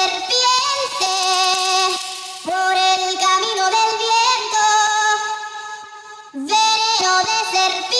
serpiente por el camino del viento, veneno de serpiente.